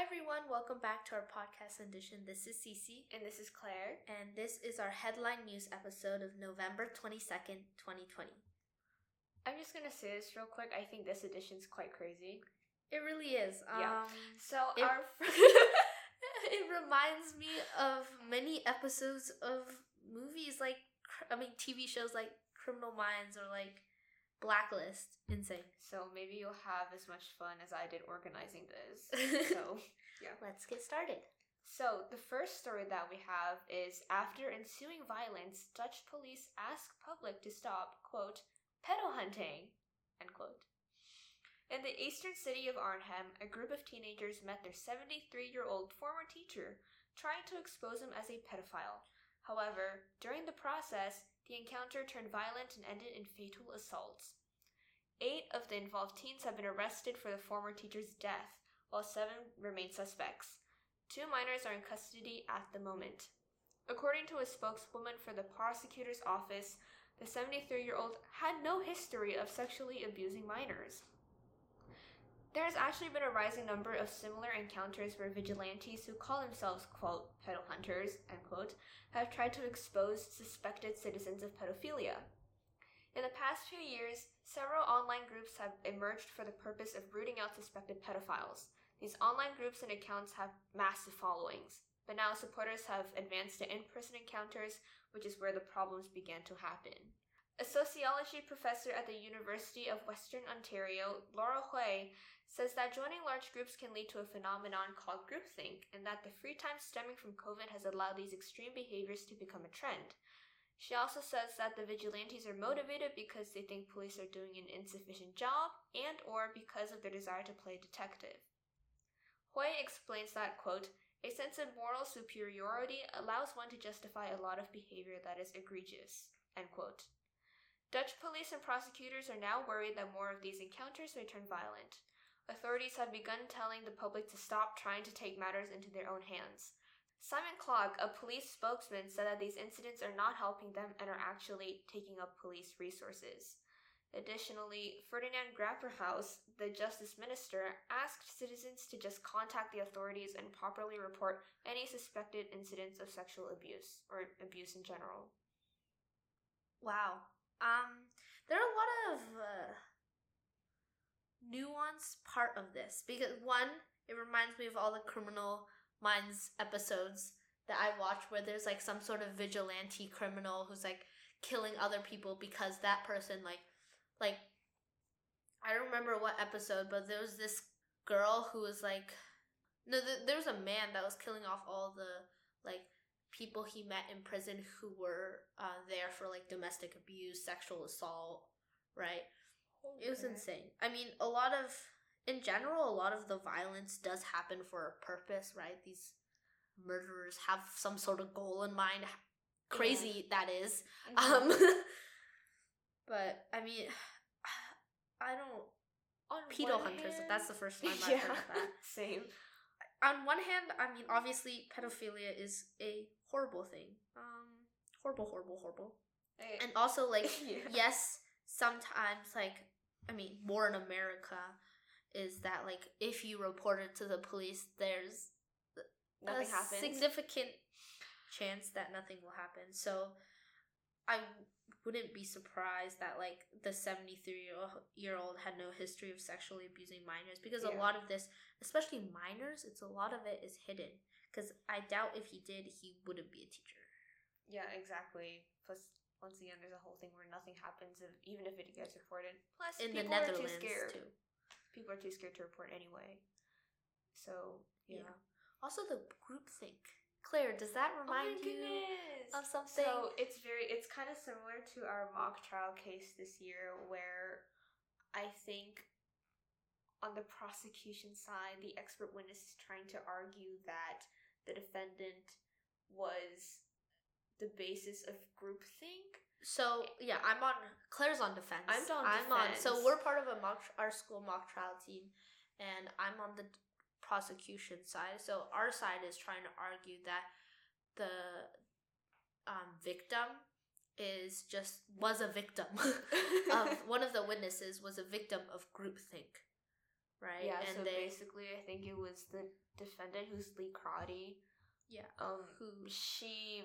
everyone. Welcome back to our podcast edition. This is Cece, And this is Claire. and this is our headline news episode of November 22nd, 2020. I'm just gonna say this real quick. I think this edition's quite crazy. It really is. Yeah. Um, So It- our it reminds me of many episodes of movies like, I mean, TV shows like Criminal Minds or like Blacklist. Insane. so maybe you'll have as much fun as I did organizing this. so yeah. Let's get started. So, the first story that we have is after ensuing violence, Dutch police ask public to stop, quote, pedo hunting, end quote. In the eastern city of Arnhem, a group of teenagers met their 73 year old former teacher, trying to expose him as a pedophile. However, during the process, the encounter turned violent and ended in fatal assaults. Eight of the involved teens have been arrested for the former teacher's death, while seven remain suspects. Two minors are in custody at the moment. According to a spokeswoman for the prosecutor's office, the 73 year old had no history of sexually abusing minors. There has actually been a rising number of similar encounters where vigilantes who call themselves, quote, pedo hunters, end quote, have tried to expose suspected citizens of pedophilia. In the past few years, several online groups have emerged for the purpose of rooting out suspected pedophiles. These online groups and accounts have massive followings, but now supporters have advanced to in person encounters, which is where the problems began to happen. A sociology professor at the University of Western Ontario, Laura Huey, says that joining large groups can lead to a phenomenon called groupthink, and that the free time stemming from COVID has allowed these extreme behaviors to become a trend. She also says that the vigilantes are motivated because they think police are doing an insufficient job and or because of their desire to play detective. Huey explains that, quote, a sense of moral superiority allows one to justify a lot of behavior that is egregious, end quote. Dutch police and prosecutors are now worried that more of these encounters may turn violent. Authorities have begun telling the public to stop trying to take matters into their own hands. Simon Clark, a police spokesman, said that these incidents are not helping them and are actually taking up police resources. Additionally, Ferdinand Grapperhaus, the justice minister, asked citizens to just contact the authorities and properly report any suspected incidents of sexual abuse or abuse in general. Wow. Um, there are a lot of uh, nuanced part of this because one, it reminds me of all the Criminal Minds episodes that I watch where there's like some sort of vigilante criminal who's like killing other people because that person like like I don't remember what episode, but there was this girl who was like no, th- there was a man that was killing off all the like people he met in prison who were uh, there for like domestic abuse, sexual assault, right? It was insane. I mean, a lot of, in general, a lot of the violence does happen for a purpose, right? These murderers have some sort of goal in mind. Crazy that is. Mhm. Um, but I mean, I don't. On Pedo hunters. hand- That's the first time I've yeah, heard of that. Same. On one hand, I mean, obviously, pedophilia is a horrible thing. Um, horrible, horrible, horrible. I- And also, like, Yeah. yes, sometimes, like, I mean, more in America, is that, like, if you report it to the police, there's nothing a happens. significant chance that nothing will happen. So, I wouldn't be surprised that, like, the 73 year old had no history of sexually abusing minors because a lot of this, especially minors, it's a lot of it is hidden. Because I doubt if he did, he wouldn't be a teacher. Yeah, exactly. Plus, once again, there's a whole thing where nothing happens, if, even if it gets reported. Plus, In the people are too scared. too. People are too scared to report anyway. So yeah. Yeah. Also, the groupthink. Claire, does that Oh remind you goodness. of something? So it's very, it's kind of similar to our mock trial case this year, where I think on the prosecution side, the expert witness is trying to argue that the defendant was the basis of groupthink. So yeah, I'm on. Claire's on defense. I'm on on. So we're part of a mock our school mock trial team, and I'm on the prosecution side. So our side is trying to argue that the um, victim is just was a victim of one of the witnesses was a victim of groupthink, right? Yeah, and so they basically, I think it was the defendant who's Lee Karate. yeah Um, who she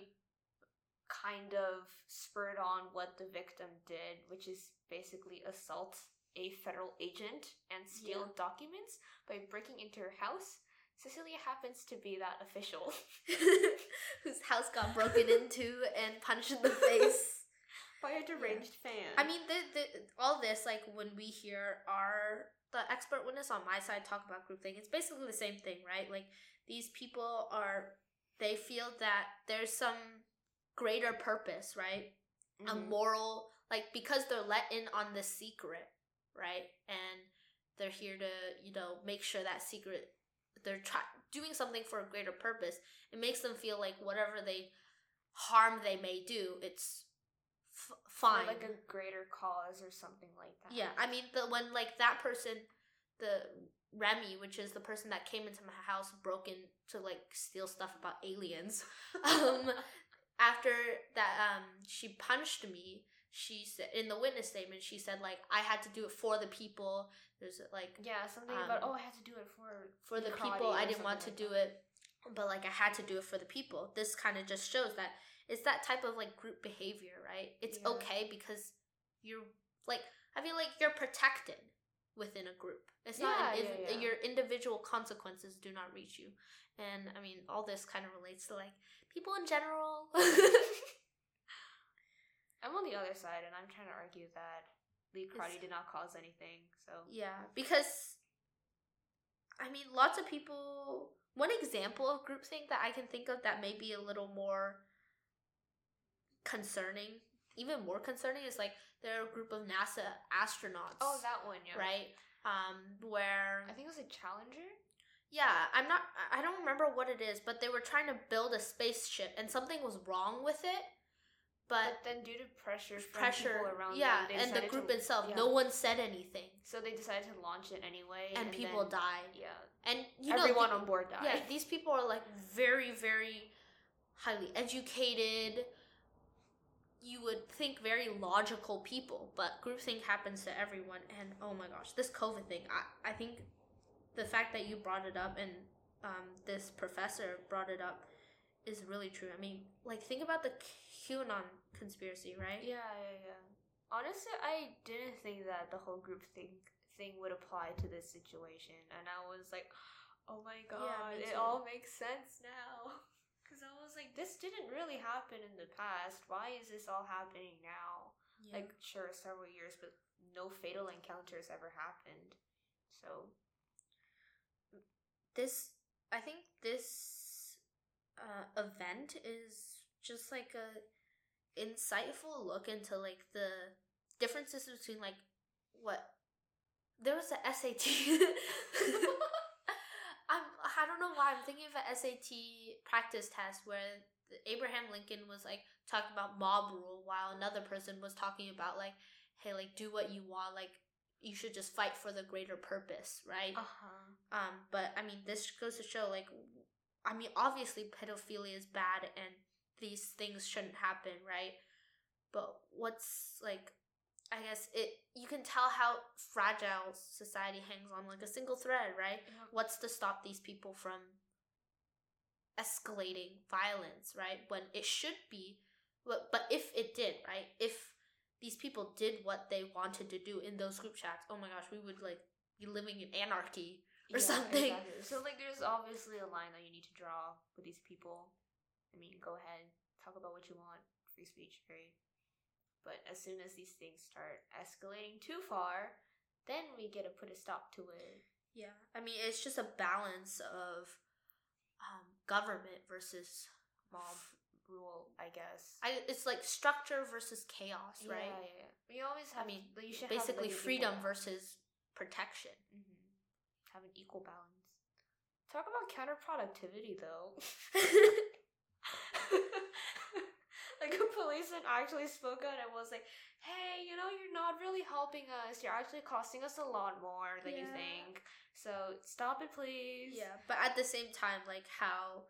kind of spurred on what the victim did, which is basically assault a federal agent and steal documents by breaking into her house. Cecilia happens to be that official. whose house got broken into and punched in the face. by a deranged fan. I mean, the, the, all this, like, when we hear our, the expert witness on my side talk about group groupthink, it's basically the same thing, right? Like, these people are, they feel that there's some greater purpose, right? A Mhm. moral, like, because they're let in on the secret, right? And they're here to, you know, make sure that secret, they're try- doing something for a greater purpose. It makes them feel like whatever they harm they may do, it's f- fine. like a greater cause or something like that. Yeah, I mean, the when like that person, the Remy, which is the person that came into my house, broke in to like steal stuff about aliens. um, after that, um, she punched me. She said in the witness statement, she said like I had to do it for the people. There's like Yeah, something about Um, oh, I had to do it for for the people. I didn't want to something do like it, but like I had to do it for the people. This kind of just shows that it's that type of like group behavior, right? It's Yeah. okay because you're like I feel like you're protected within a group. It's not Yeah, an, yeah, your individual consequences do not reach you, and I mean all this kind of relates to like people in general. I'm on the other side, and I'm trying to argue that Lee Karate did not cause anything. So Yeah, because I mean, lots of people. One example of groupthink that I can think of that may be a little more concerning, even more concerning, is like there are a group of NASA astronauts. oh, that one, yeah, right. Um, where I think it was a Challenger. yeah, I'm not. I don't remember what it is, but they were trying to build a spaceship, and something was wrong with it. But But then, due to pressure from pressure, people around yeah, them, and the group to, itself, yeah. no one said anything, So they decided to launch it anyway, and, people then- died. Yeah, And you know, everyone the- on board died. Yeah, these people are like very, very highly educated. You would think very logical people, but groupthink happens to everyone. And oh my gosh, this COVID thing, I, I think the fact that you brought it up and um, this professor brought it up is really true. I mean, like, think about the QAnon conspiracy, right? Yeah, yeah, yeah. Honestly, I didn't think that the whole group thing thing would apply to this situation, and I was like, "Oh my god, me it all makes sense now." Because I was like, "This didn't really happen in the past. Why is this all happening now?" Yeah. Like, sure, several years, but no fatal encounters ever happened. So this i think this uh, event is just like a insightful look into like the differences between like what there was a sat I'm, i don't know why i'm thinking of a sat practice test where the abraham lincoln was like talking about mob rule while another person was talking about like hey like do what you want like you should just fight for the greater purpose right uh huh. um, but I mean, this goes to show, like, I mean, obviously pedophilia is bad and these things shouldn't happen, right? But what's like, I guess it you can tell how fragile society hangs on like a single thread, right? Mm-hmm. What's to stop these people from escalating violence, right? When it should be, but but if it did, right? If these people did what they wanted to do in those group chats, oh my gosh, we would like be living in anarchy or something. exactly. So like, there's obviously a line that you need to draw with these people. I mean, go ahead, talk about what you want, free speech, right? But as soon as these things start escalating too far, then we get to put a stop to it. Yeah, I mean it's just a balance of um, government versus Mob rule, I guess. I. It's like structure versus chaos, Yeah, right? yeah, yeah. We always have. I mean, you Basically, freedom versus protection. Mhm. Have an equal balance. Talk about counterproductivity, though. actually spoke out and was like, "Hey, you know, you're not really helping us. You're actually costing us a lot more than you think. So stop it, please." yeah, but at the same time, like how,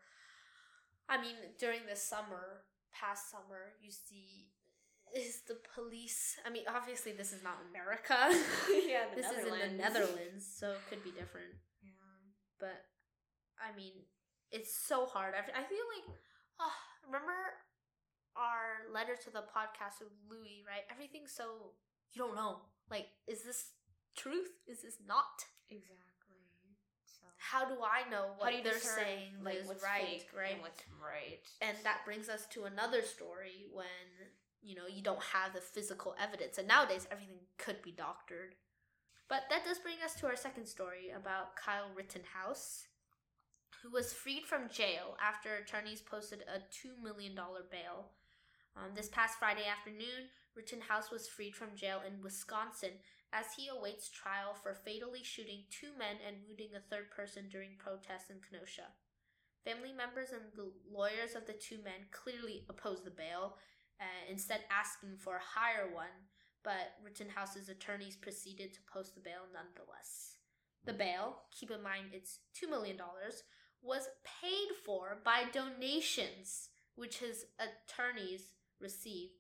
I mean, during the summer, past summer, you see is the police? I mean, obviously this is not America. yeah, the this is in the Netherlands, so it could be different. Yeah. But I mean, it's so hard. I, I feel like, oh, remember our letter to the podcast with Louis, right? Everything's so you don't know. Like, is this truth? Is this not? Exactly. So How do I know what they're discern, saying like is what's right, right? and what's right? And that brings us to another story when, you know, you don't have the physical evidence. And nowadays, everything could be doctored. But that does bring us to our second story about Kyle Rittenhouse, who was freed from jail after attorneys posted a $2 million bail. Um, this past Friday afternoon, Rittenhouse was freed from jail in Wisconsin as he awaits trial for fatally shooting two men and wounding a third person during protests in Kenosha. Family members and the lawyers of the two men clearly opposed the bail, uh, instead asking for a higher one, but Rittenhouse's attorneys proceeded to post the bail nonetheless. The bail, keep in mind it's $2 million, was paid for by donations which his attorneys received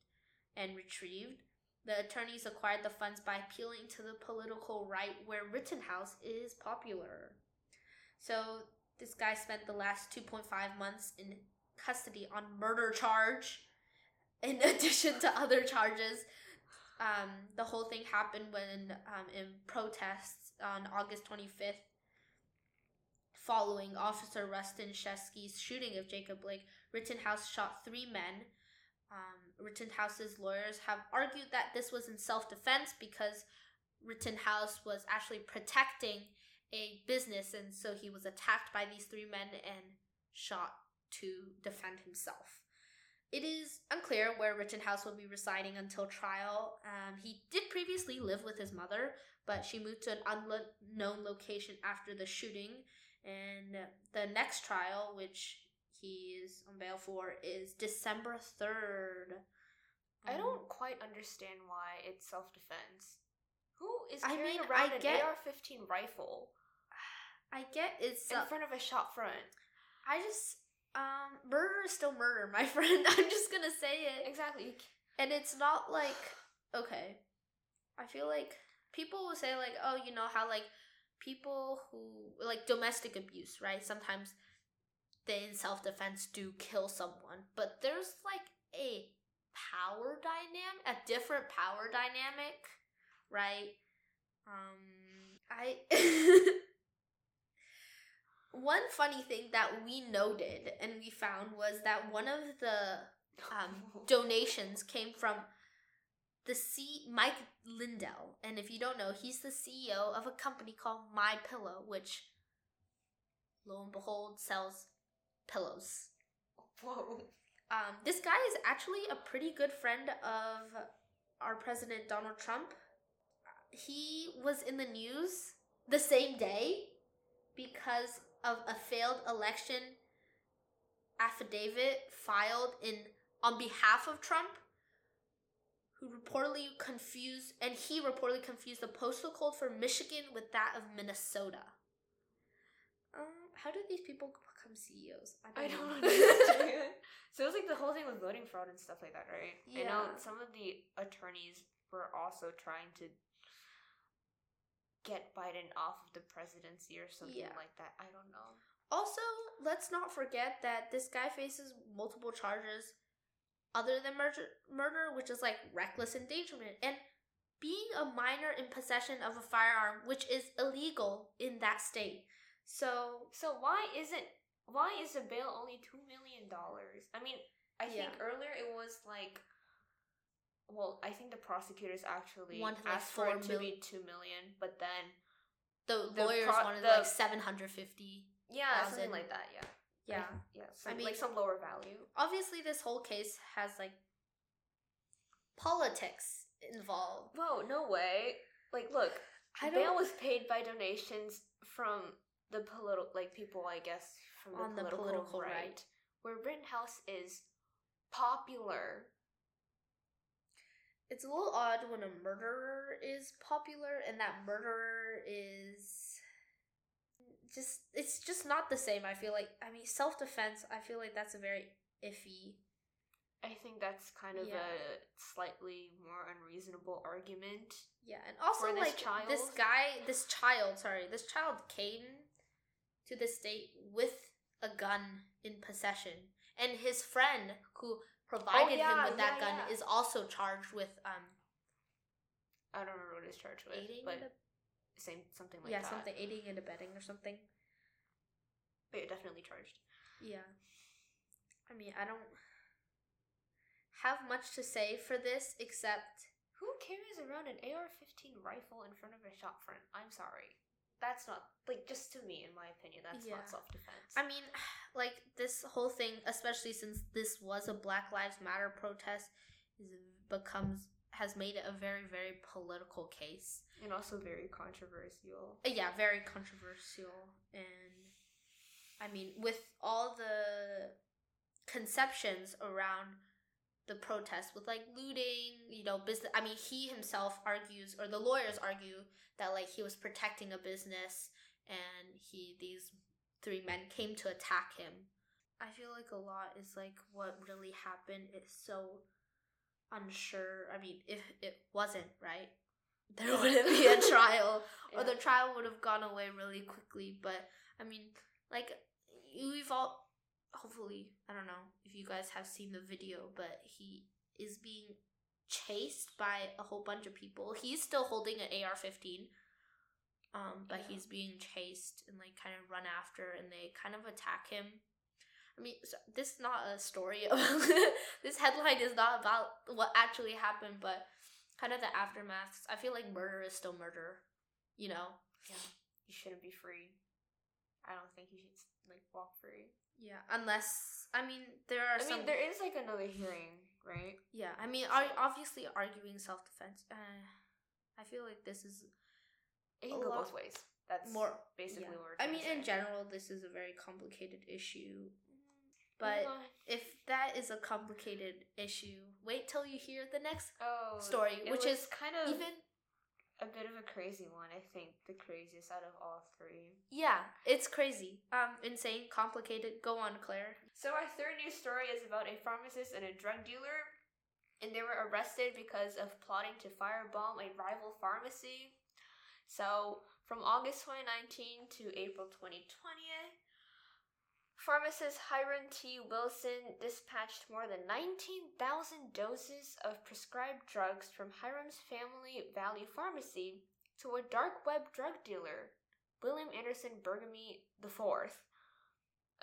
and retrieved. The attorneys acquired the funds by appealing to the political right where Rittenhouse is popular. So this guy spent the last 2.5 months in custody on murder charge in addition to other charges. Um, the whole thing happened when um, in protests on August 25th following Officer Rusten Sheskey's shooting of Jacob Blake, Rittenhouse shot three men. Um, Rittenhouse's lawyers have argued that this was in self defense because Rittenhouse was actually protecting a business, and so he was attacked by these three men and shot to defend himself. It is unclear where Rittenhouse will be residing until trial. Um, he did previously live with his mother, but she moved to an unknown location after the shooting. And the next trial, which he is on bail for, is December 3rd. I Um, don't quite understand why it's self defense. Who is I mean, around I an get- AR-15 rifle I get it's. in Uh, front of a shop front? I just. Um, murder is still murder, my friend. I'm just gonna say it. Exactly. And it's not like okay. I feel like people will say like, oh, you know how like people who like domestic abuse, right? Sometimes they in self defense do kill someone, but there's like a power dynamic, a different power dynamic, right? Um, I. One funny thing that we noted and we found was that one of the um, donations came from the C Mike Lindell, and if you don't know, he's the CEO of a company called My Pillow, which, lo and behold, sells pillows. Whoa. Um, this guy is actually a pretty good friend of our president Donald Trump. He was in the news the same day because of a failed election affidavit filed in on behalf of Trump, who reportedly confused and he reportedly confused the postal code for Michigan with that of Minnesota. How do these people become CEOs? I don't know. understand. so it was like the whole thing with voting fraud and stuff like that, right? Yeah. I know some of the attorneys were also trying to get Biden off of the presidency or something Yeah. like that. I don't know. Also, let's not forget that this guy faces multiple charges other than murder, murder which is like reckless endangerment and being a minor in possession of a firearm, which is illegal in that state. So, So why isn't why is the bail only two million dollars? I mean, I think earlier it was like well, I think the prosecutors actually Wanted, like, asked for it to be two million, but then the, The lawyers pro- wanted the- like 750. yeah, Thousand. something like that. Yeah, Yeah. yeah. Some, I mean- like some lower value. Obviously, this whole case has like politics involved. Whoa, no way! Like, look, I bail was paid by donations from the political, like people, I guess, from the, On the political, political right, right. where Rittenhouse is popular. it's a little odd when a murderer is popular and that murderer is just it's just not the same i feel like i mean self-defense i feel like that's a very iffy I think that's kind of Yeah. a slightly more unreasonable argument. Yeah, and also this like child? this guy, this child, sorry, this child came to the state with a gun in possession, and his friend who provided him yeah, with that yeah, gun yeah. is also charged with um I don't remember what it's charged with, aiding but and ab- same something like yeah that. something aiding and abetting or something. But yeah, definitely charged. Yeah, I mean I don't have much to say for this except Who carries around an AR-15 rifle in front of a shop front? I'm sorry. That's not like just to me, in my opinion, that's Yeah. not self-defense. I mean, like this whole thing, especially since this was a Black Lives Matter protest, is becomes has made it a very very political case. and also very controversial. Uh, Yeah, very controversial, and I mean, with all the conceptions around the protest, with like looting, you know, business. I mean, he himself argues, or the lawyers argue that like he was protecting a business, and he these three men came to attack him. I feel like a lot is like what really happened is so unsure. I mean, if it wasn't right, there wouldn't be a trial or the trial would have gone away really quickly. But I mean, like we've all hopefully I don't know if you guys have seen the video, but he is being chased by a whole bunch of people. He's still holding an AR-15. Um, but Yeah. he's being chased and like kind of run after, and they kind of attack him. I mean, so, this is not a story. This headline is not about what actually happened, but kind of the aftermaths. I feel like murder is still murder. You know, yeah, you shouldn't be free. I don't think you should like walk free. Yeah, unless I mean there are I some. mean, there is like another hearing, right? yeah, I mean, are obviously arguing self defense. Uh, I feel like this is It can go both ways. That's more basically yeah. what we're I mean, in general, this is a very complicated issue. But Uh, if that is a complicated issue, wait till you hear the next oh, story, which is kind of even. A bit of a crazy one. I think the craziest out of all three. Yeah, it's crazy. Um, insane, complicated. Go on, Claire. So our third news story is about a pharmacist and a drug dealer, and they were arrested because of plotting to firebomb a rival pharmacy. So from August 2019 to April 2020, pharmacist Hiram T. Wilson dispatched more than 19,000 doses of prescribed drugs from Hiram's Family Value Pharmacy to a dark web drug dealer, William Anderson Burgamy IV.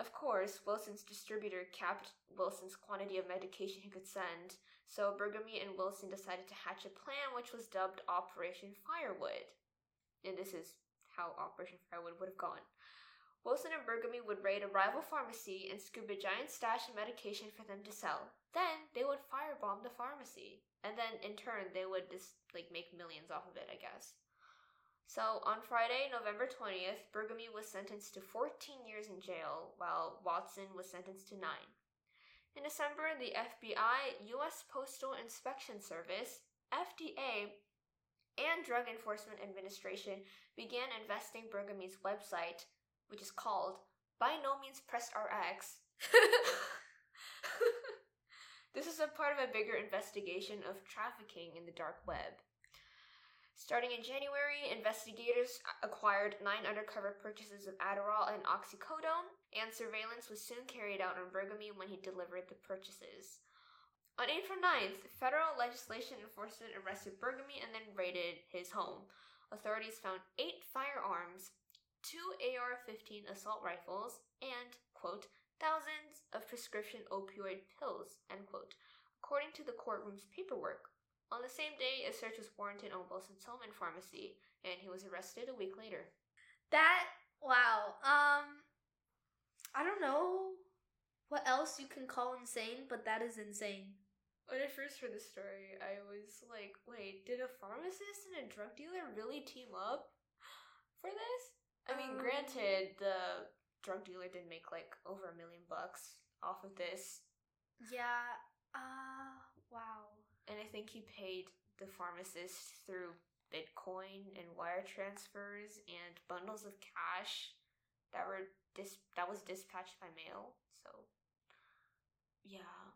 Of course, Wilson's distributor capped Wilson's quantity of medication he could send, so Burgamy and Wilson decided to hatch a plan which was dubbed Operation Firewood. And this is how Operation Firewood would have gone. Wilson and Burgamy would raid a rival pharmacy and scoop a giant stash of medication for them to sell. Then they would firebomb the pharmacy, and then in turn they would just like make millions off of it, I guess. So on Friday, November 20th, Burgamy was sentenced to 14 years in jail, while Watson was sentenced to 9. In December, the FBI, U.S. Postal Inspection Service, FDA, and Drug Enforcement Administration began investing Burgamy's website, which is called By No Means Pressed RX. this is a part of a bigger investigation of trafficking in the dark web. Starting in January, investigators acquired nine undercover purchases of Adderall and oxycodone, and surveillance was soon carried out on Burgamy when he delivered the purchases. On April 9th, federal legislation enforcement arrested Burgamy and then raided his home. Authorities found eight firearms, two AR 15 assault rifles, and, quote, thousands of prescription opioid pills, end quote, according to the courtroom's paperwork. On the same day, a search was warranted on Wilson's home and pharmacy, and he was arrested a week later. That wow. Um, I don't know what else you can call insane, but that is insane. When I first heard the story, I was like, wait, did a pharmacist and a drug dealer really team up for this? I mean, Um, granted, the drug dealer did make like over a million bucks off of this, Yeah. Uh. Wow. and I think he paid the pharmacist through Bitcoin and wire transfers and bundles of cash that were dis- that was dispatched by mail. So, yeah.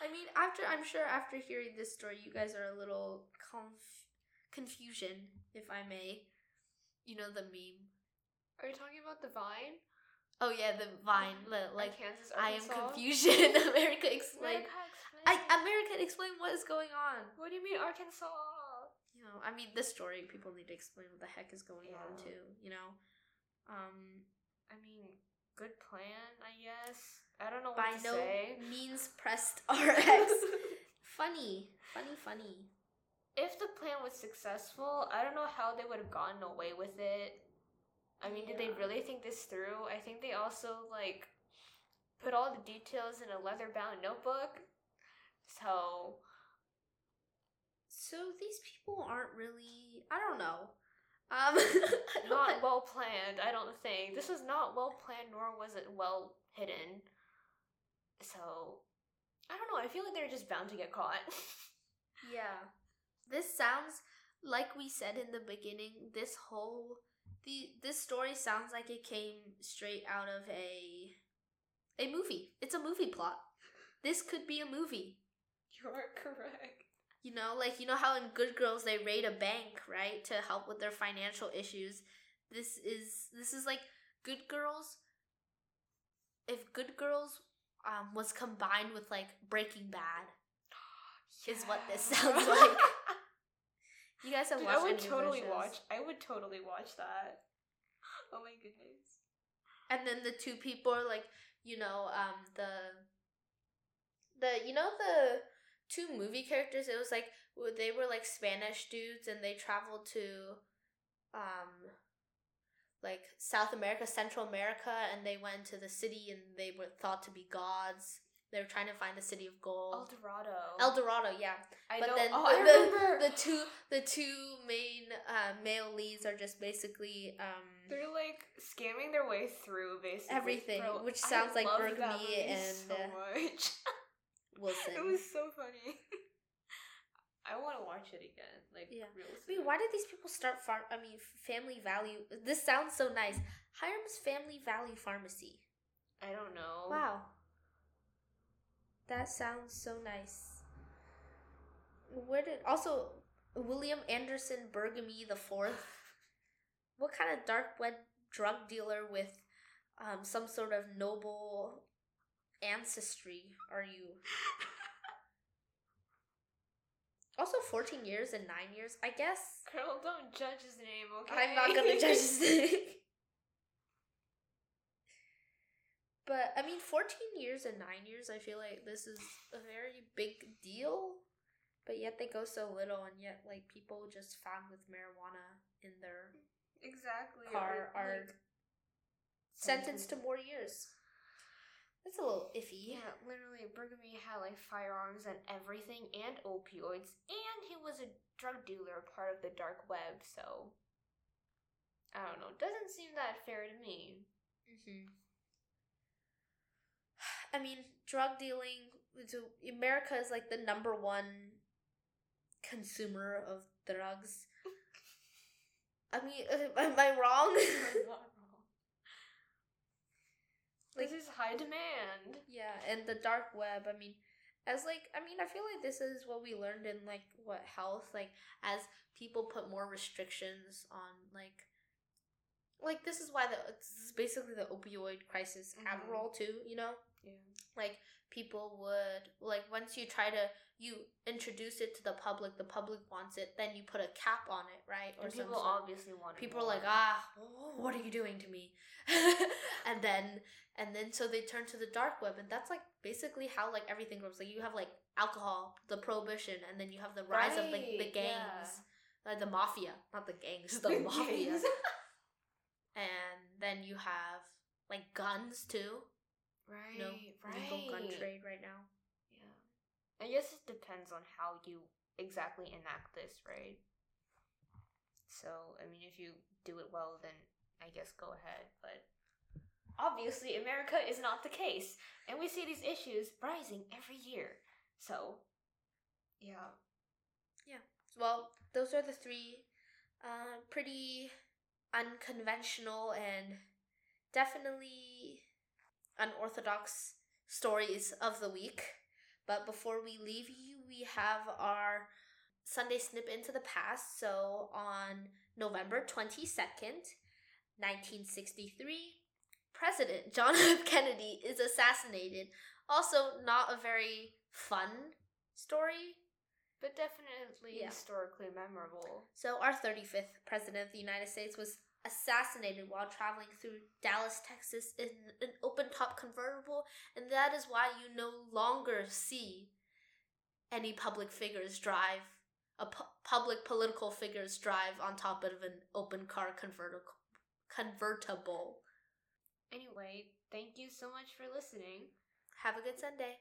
I mean, after I'm sure after hearing this story, you guys are a little conf- confusion, if I may. You know the meme. Are you talking about the Vine? Oh yeah, the Vine. li- Like Kansas, I am Arkansas? confusion. America explain. America, I explain. America explain what is going on. What do you mean Arkansas? You know, I mean this story. People need to explain what the heck is going on too. You know, um, I mean, good plan, I guess. I don't know what by to no say. means pressed RX. funny, funny, funny. If the plan was successful, I don't know how they would have gotten away with it. I mean, did they really think this through? I think they also like put all the details in a leather-bound notebook. So So these people aren't really. I don't know. Um don't not well planned. I don't think this was not well planned, nor was it well hidden. So I don't know. I feel like they're just bound to get caught. Yeah. This sounds like we said in the beginning, this whole the this story sounds like it came straight out of a a movie. It's a movie plot. This could be a movie. You're correct. You know, like you know how in Good Girls they raid a bank, right, to help with their financial issues. This is this is like Good Girls. If Good Girls um, was combined with like Breaking Bad, is what this sounds like. You guys have Dude, watched I would any of those totally watch. I would totally watch that. Oh my goodness. And then the two people are like, you know, um, the the you know the two movie characters. It was like they were like Spanish dudes, and they traveled to, um, like South America, Central America, and they went to the city, and they were thought to be gods. They were trying to find the city of gold. El Dorado. El Dorado, yeah. I but know. then oh, the, I the- remember. the two the two main uh, male leads are just basically um They're like scamming their way through basically Everything, Bro, which I sounds like loved that Burgundy and, so uh, much. Wilson. it was so funny. I want to watch it again. Like Yeah. real I soon. mean, why did these people start farm? I mean, Family Value. This sounds so nice. Hiram's Family Value Pharmacy. I don't know. Wow. That sounds so nice. Where did also William Anderson Burgamy the fourth? What kind of dark web drug dealer with um, some sort of noble ancestry are you? Also, fourteen years and nine years, I guess. Girl, don't judge his name, okay? I'm not gonna judge his name. But I mean, 14 years and 9 years, I feel like this is a very big deal. But yet they go so little, and yet, like, people just found with marijuana in their exactly. car are like, sentenced to more years. That's a little iffy. Yeah, literally, Burgamy had like firearms and everything, and opioids, and he was a drug dealer, part of the dark web. So, I don't know. Doesn't seem that fair to me. hmm I mean, drug dealing. So America is like the number one consumer of drugs. I mean, am I wrong? Like- this is high demand. yeah, and the dark web. I mean, as like, I mean, I feel like this is what we learned in like what health. Like, as people put more restrictions on like, like this is why the this is basically the opioid crisis Mhm. Adderall too. You know, Yeah. like people would like once you try to you introduce it to the public the public wants it then you put a cap on it right And people sort- obviously want. people are like ah what are you doing to me? And then and then so they turn to the dark web and that's like basically how like everything goes. Like you have like alcohol the prohibition and then you have the rise of like the Right, gangs like the mafia not the gangs the mafia and then you have like guns too right. no right. legal gun trade right now Yeah. I guess it depends on how you exactly enact this, right? So, I mean, if you do it well, then I guess go ahead. But obviously, America is not the case. And we see these issues rising every year. So, yeah. Yeah. Well, those are the three uh, pretty unconventional and definitely unorthodox stories of the week. But before we leave you, we have our Sunday snip into the past. So on November 22nd, 1963, President John F. Kennedy is assassinated. Also, not a very fun story. But definitely Yeah. historically memorable. So, our 35th President of the United States was assassinated while traveling through Dallas, Texas in an open top convertible, and that is why you no longer see any public figures drive, a pu- public political figures drive on top of an open car convertible. Convertible. Anyway, thank you so much for listening. Have a good Sunday.